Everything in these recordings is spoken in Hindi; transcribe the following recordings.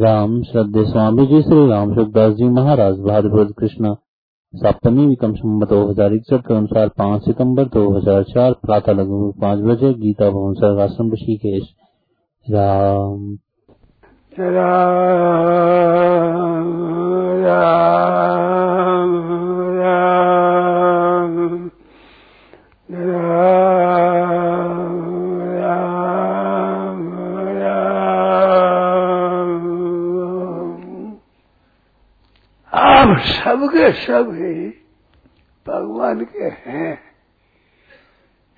राम श्रद्धे स्वामी जी, श्री राम सुखदास जी महाराज, भाद्रपद कृष्ण, सप्तमी विक्रम संबत दो हज़ार इकसठ के अनुसार पाँच सितंबर दो हज़ार चार, प्रातः लगभग पाँच बजे, गीता भवन सर्गाश्रम ऋषिकेश। राम। राम राम। आप सबके सब ही भगवान के हैं।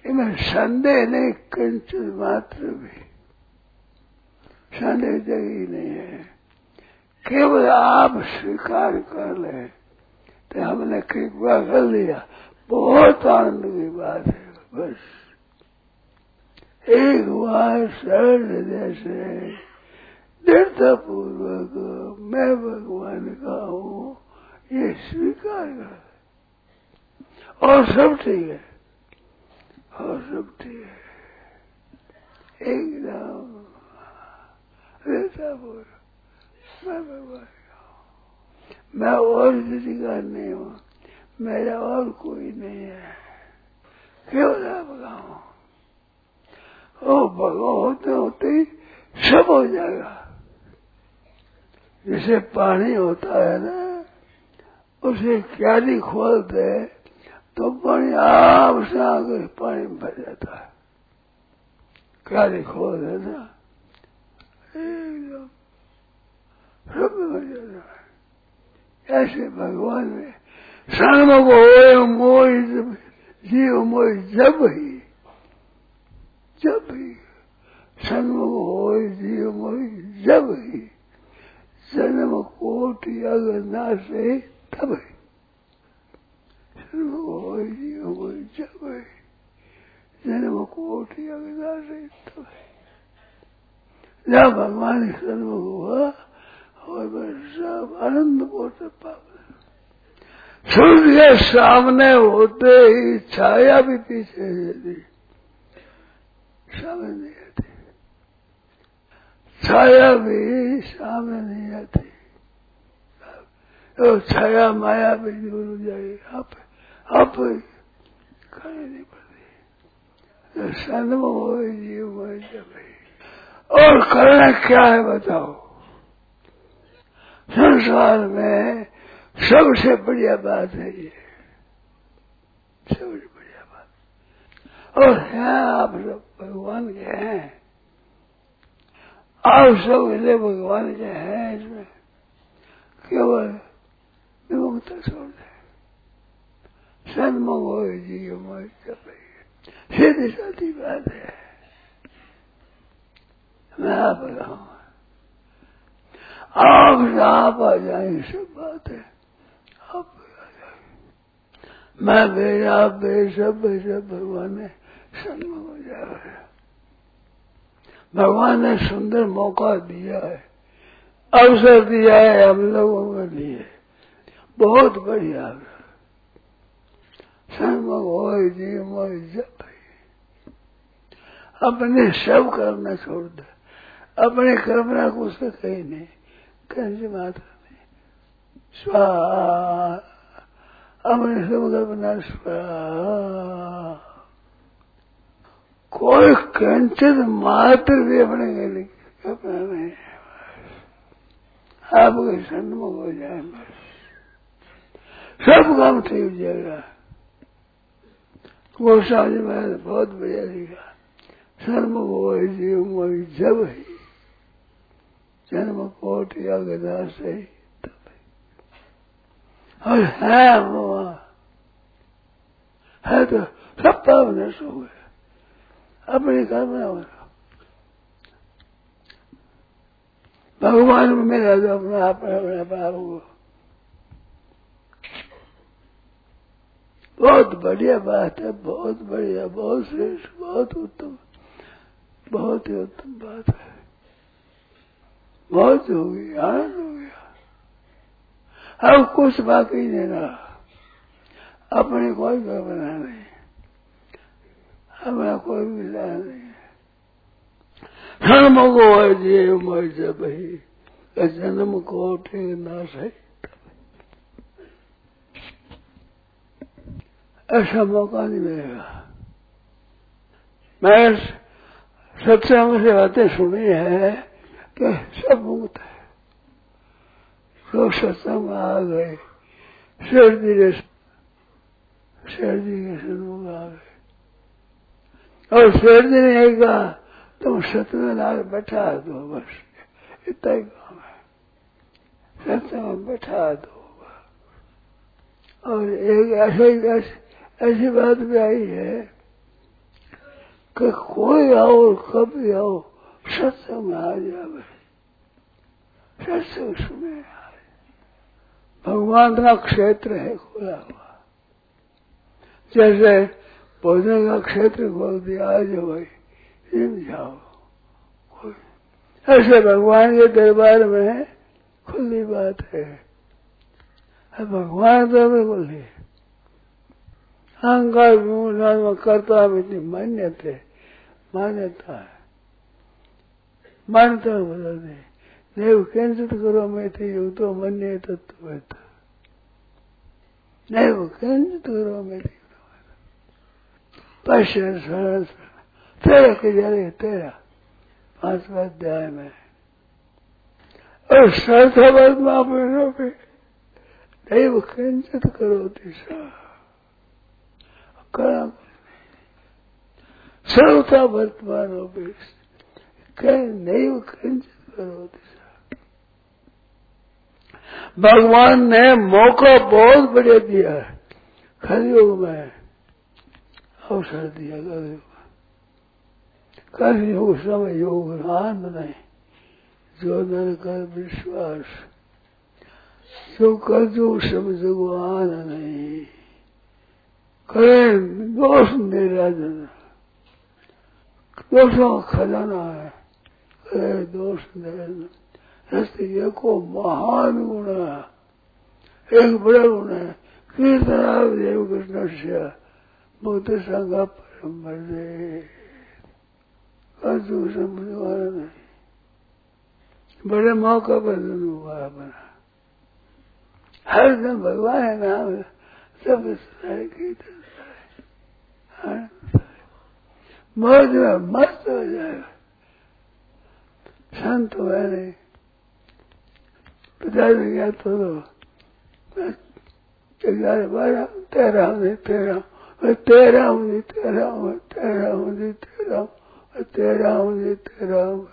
इनमें संदेह नहीं कंचन मात्र भी। संदेह जगी नहीं है। केवल आप स्वीकार कर ले तो हमने कृपा कर लिया। बहुत आनंद की बात है, बस। एक बार शरण जैसे दृढ़ता पूर्वक मैं भगवान का हूँ। ये स्वीकार कर और सब ठीक है। और सब ठीक है। एकदम। दृढ़ता पूर्वक मैं भगवान मैं और किसी का नहीं हूँ। मेरा और कोई नहीं है। केवल आपका हूँ ओ भगवान, होते होते ही सब हो जाएगा। जैसे पानी होता है ना उसे क्यारी खोलते तो पानी आप से आगे पानी में भर जाता है। क्यारी खोल दे ना, एकदम सब भर जाता है। ऐसे भगवान में सन्मुख हो, मोह जीव मोह जब ही जब ही सन्मुख हो जीव मोह जब ही, जन्म कोटि अगर ना से तब ही सन्मुख हो जब ही जन्म कोटि अगर ना तब ही भगवान सन्मुख हुआ और सब आनंद पोत पाप सूर्य सामने होते ही छाया भी पीछे यदि सामने नहीं आती छाया भी सामने नहीं आती तो छाया माया भी दूर हो जाएगी आप आप करनी नहीं पड़ती सन्म हो जीव और करना क्या है बताओ? संसार में सबसे बढ़िया बात है ये। सबसे बढ़िया बात। और हैं आप सब, भगवान के हैं। आप सब भगवान के हैं इसमें। केवल विमुक्त छोड़ दे। सन्मुख हो जी सीधी साधी बात है। मैं आप बताऊँ आप आप आ जाए सब बात है। आप आ जाए। मैं मेरा बे सब सब भगवान ने सन्मुख हो। जाए भगवान ने सुंदर मौका दिया है। अवसर दिया है, हम लोगों के लिए बहुत बढ़िया। जी अपने सब करना छोड़ दे। अपने कल्पना को उससे कहीं नहीं। कैसे माता नहीं। स्वा। अपने सब कल्पना स्वा। कोई कंचित मात्र भी अपने कल्पना नहीं। आपके सन्मुख हो जाए बस। सब काम ठीक जाएगा गोस्वामी महाराज बहुत बढ़िया लिखा। सन्मुख हो जीव मोही जब ही। जन्म कोट या गदा से और है वो है तो सब पाप नष्ट हो गए अपनी कल्पना हो भगवान में मेरा जो अपना अपना अपना पाप हो बहुत बढ़िया बात है, बहुत बढ़िया, बहुत श्रेष्ठ, बहुत उत्तम, बहुत ही उत्तम बात है। बहुत हो गई, आनंद हो गया। अब कुछ बाकी नहीं रहा। अपने कोई कल्पना नहीं। अपना कोई मिला नहीं। धर्म को जीव मर जब ही जन्म को ठीक ना सही। ऐसा मौका नहीं मिलेगा। मैं सत्संग से बातें सुनी है कि सब मुक्त है। लोग सत्संग आ गए शेर जी के शेर जी के सन्मुख आ गए। और शेर जी ने कहा तुम सत्य में ला बैठा दो बस इतना ही काम है। सत्य में बैठा दो और एक ऐसे ऐसी, ऐसी बात भी आई है कि कोई आओ कभी आओ सत्संग आ जावे। सत्संग सुने। भगवान का क्षेत्र है खुला हुआ। जैसे भोजन का क्षेत्र खोल दिया, आज भाई, इन जाओ। कोई ऐसे भगवान के दरबार में खुली बात है। भगवान तो बिल्कुल ही अहंकार में करता में इतनी मान्यता मान्यता है। मान्यता बदल नहीं। देव किंचित करो, मैं थे युग तो मन्य तत्व है देव किंचित करो, मैं थे पश्चिम सरस तेरह के जरे तेरह पांचवा अध्याय में। और सर्थवत महापुरुषों पे दैव केंद्रित करो दिशा कर्म सर्वथा वर्तमान हो नहीं किंचित करो भगवान ने मौका बहुत बढ़िया दिया है। कलयुग में अवसर दिया कलयुग कलयुग समय योग आन नहीं जो नर कर विश्वास, जो कर जो समझ आन नहीं करे दोष निराजन दोषों का खजाना है करे दोष निराजन रस्ते को महान गुण है एक बड़ा गुण है कीर्तना देव कृष्ण से मुक्त संग परम कदू समझ वाला नहीं बड़े मौका पर हुआ बना हर दिन भगवान है नाम सब कीर्तन मौज में मस्त हो जाएगा शांत हुआ नहीं। पिताजी गया तो ग्यारह तेरह हूँ मैं तेरह हूँ तेरह हूँ तेरह हूँ तेरह तेरह हूँ तेरह हूँ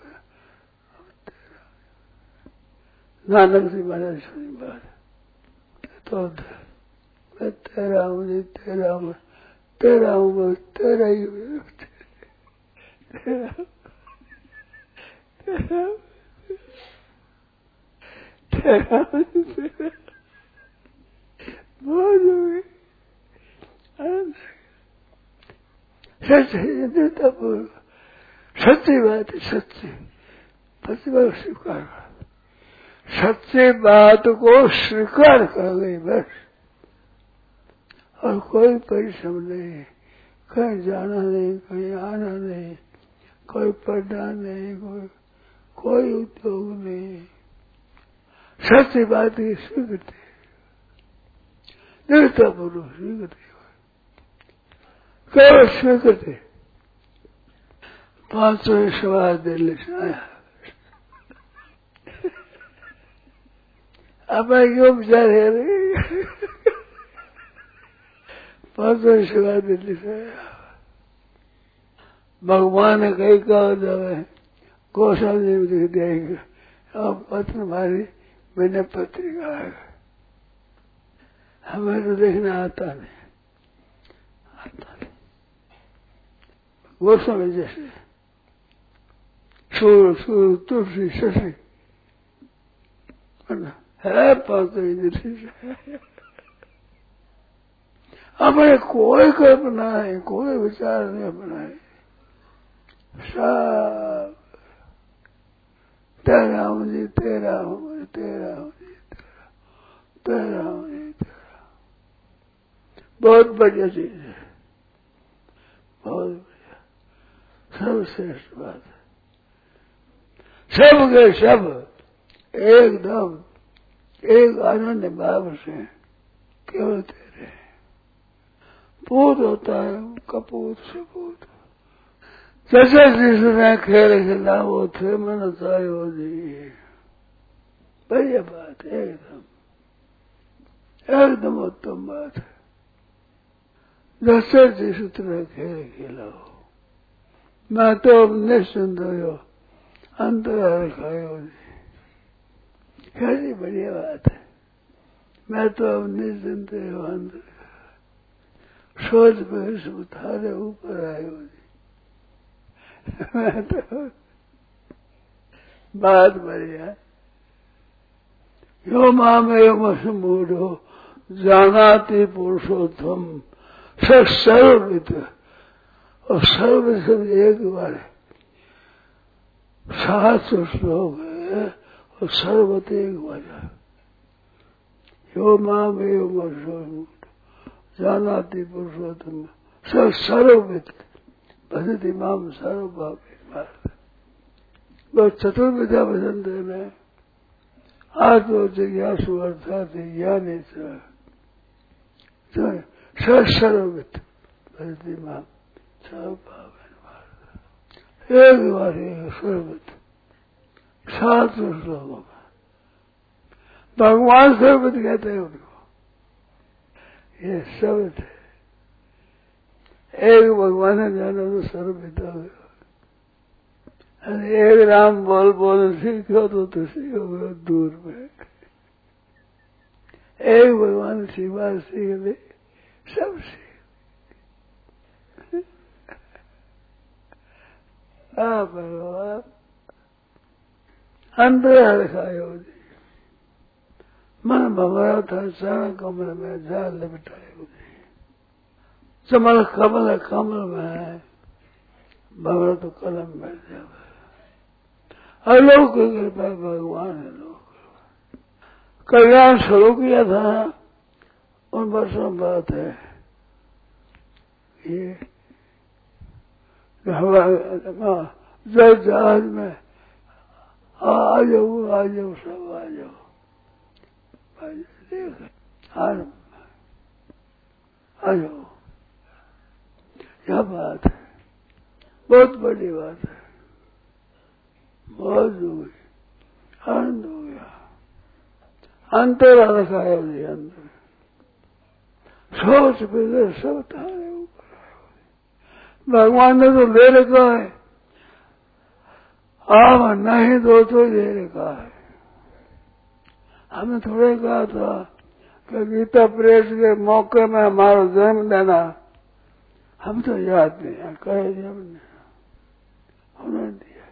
नानक जी महाराज सुनी बात। तो मैं तेरह हूँ तेरह हूँ तेरह हूँ तेरह ही तेरह तेरह तेरह बहुत हो गई। सच्ची बात है सच्ची बात स्वीकार कर। सच्ची बात को स्वीकार कर गई बस। और कोई परिश्रम नहीं, कहीं जाना नहीं, कहीं आना नहीं, कोई पढ़ना नहीं, कोई कोई उद्योग नहीं। सच्ची बात की स्वीकृति। दृढ़ता पूर्वक स्वीकृति। केवल स्वीकृति। पाँचों सवाल दिल्ली से आया अब क्यों विचार है पाँचों सवाल दिल्ली से आया भगवान ने कही जावे कौशल जी लिख देंगे अब पत्र मारी, मैंने पत्रिका है हमें तो देखना आता नहीं। आता नहीं। वो समय जैसे। सूर सूर, तुलसी, शशि। है पात्र दृष्टि से हमें कोई कल्पना है कोई विचार नहीं बनाए सब तेरा मुझे तेरा मुझे तेरा मुझे तेरा तेरा मुझे तेरा बहुत बढ़िया चीज़ है। बहुत बढ़िया। सर्वश्रेष्ठ बात है। सब के सब एकदम एक आनंद भाव से केवल तेरे पूत होता है कपूत सपूत जैसे जिसने खेल खेला, वो थे, मन हो। जी बढ़िया बात है, एकदम। एकदम उत्तम बात है। जैसे जिस तरह खेल खेला हो। मैं तो निश्चिंत हो अंतर खायो जी कैसी बढ़िया बात है। मैं तो अब निश्चिंत हो अंतर सोच में थारे ऊपर आयो जी मैं तो बात बढ़िया यो मामेव मूढ़ो, जानाति पुरुषोत्तम सर्वित और सर्व सब एक बार सात श्लोक है और सर्वत एक बार। यो मामेव जानाति पुरुषोत्तम। सर्वित। भजति माम सर्व बस चतुर्विद्या भजन में आत्म जिज्ञासु अर्थात ज्ञानी सर्वित। भजती माँ एक बार सर्वित। सात श्लोकों। में भगवान सर्वित कहते हैं उनको। ये शब्द है एक भगवान ने जाना तो सर्वित हो गया एक राम बोल बोल सीखो तो तो सीखो दूर में? एक भगवान सीमा सीख ले सब सीख हाँ भगवान अंदर रखायो जी मन भंगड़ा था सारा कमल में जाल लिपटाए जी चमल कमल कमल में। भंगड़ा तो कलम में जावे अलौकिक कृपा भगवान है, लोग। कल्याण शुरू किया था उन वर्षों बात है। ये हवा जहाज़ में आ जाओ आ जाओ सब आ जाओ आ जाओ क्या बात है बहुत बड़ी बात है बहुत हो आनंद हो गया अंतर रखा है उन्हें अंदर सोच बिगड़ सब तारे ऊपर भगवान ने तो ले रखा है आप नहीं दो तो ले रखा है। हमने थोड़े कहा था कि गीता प्रेस के मौके में हमारा जन्म देना हम तो याद नहीं है, कहे हमने। उन्होंने दिया।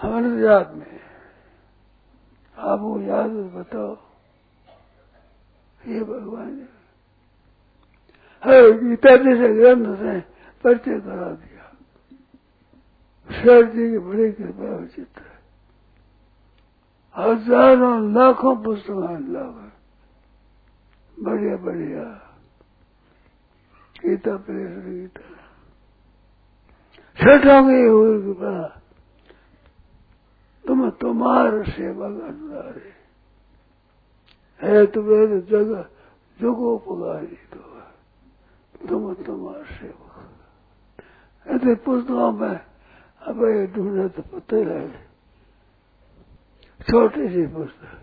हमारे तो याद नहीं आप वो याद बताओ। ये भगवान है गीता जैसे ग्रंथ से परिचय करा दिया। शर जी की बड़ी कृपा उचित है हज़ारों लाखों पुस्तक लाभ बढ़िया बढ़िया। गीता प्रेस गीता। छठों कृपा तुम तुम्हार सेवा अनुरारे है तुम्हें जग जुगोपकारी तो तुम तुम्हार सेवक। ऐसे पुस्तकों में अब ढूंढे तो पता ही। लगे छोटी सी पुस्तक।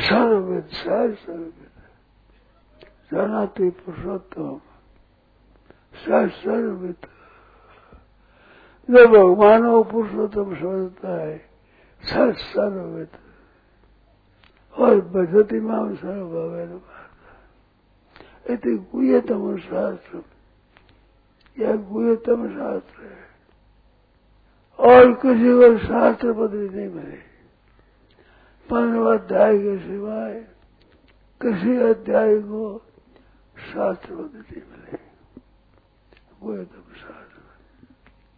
सर्वविद सार सर्वविद जनाति पुरुषोत्तम। सर सर्वविद जो भगवान को पुरुषोत्तम समझता है, सर सर्वविद और भजती माम सर्वभाव इति गुह्यतम शास्त्र। यह गुह्यतम शास्त्र है। और किसी को शास्त्र पदवी नहीं मिले। पंद्रह अध्याय के सिवाय किसी अध्याय को शास्त्र पद्धति मिले। गुह्यतम शास्त्र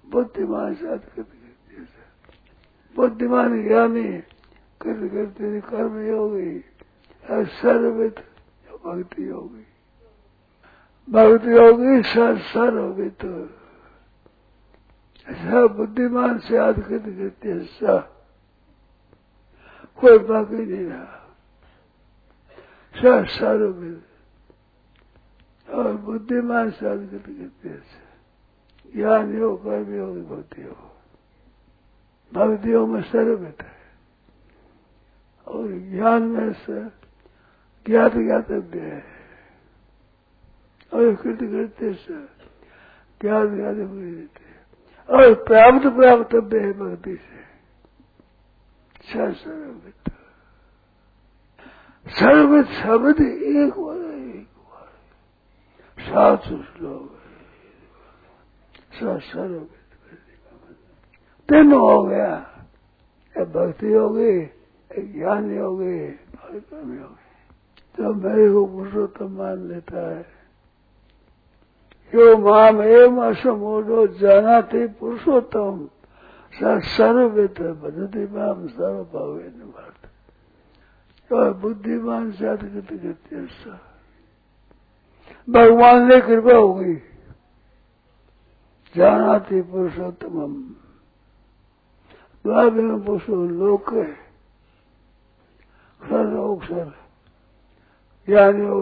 बुद्धिमान शास्त्र करते बुद्धिमान ज्ञानी करते करते कर्म योगी सर्वित भक्ति योगी। भक्ति योगी सर सर्वित ऐसा बुद्धिमान से याद करते करते स कोई बाकी नहीं रहा। सब सर्वविद और बुद्धिमान से साधक कहते हैं ज्ञान योग कर्म योग भक्ति योग भक्ति योग में सर्वविद है। और ज्ञान में से ज्ञात ज्ञातव्य है। और कृत कृत्य से ज्ञान ज्ञात देते और प्राप्त प्राप्तव्य है भक्ति से। सर्वविद सर्वविद शब्द एक बार एक बार सात श्लोक। सर्वविद तीन हो गया एक भक्ति हो गई ज्ञान हो गई और हो गई तो मेरे को पुरुषोत्तम मान लेता है यो माम एम असमोडो जाना थे पुरुषोत्तम सर्वविद बदती माम सर्व भावे और बुद्धिमान साधक भगवान ने कृपा हो गई। जाना थी पुरुषोत्तम द्वार पुरुषो लोक सर लोक सर ज्ञानी हो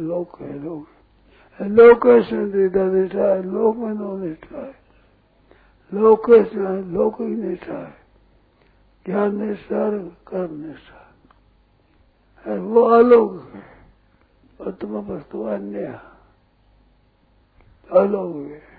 लोक है लोक लोक निष्ठा है लोक में दो निष्ठा है लोकेश लोक ही निष्ठा है ज्ञान निष्ठा कर्म निष्ठा वो अलोक है, और तुम वस्तु अन्य। अलोक है।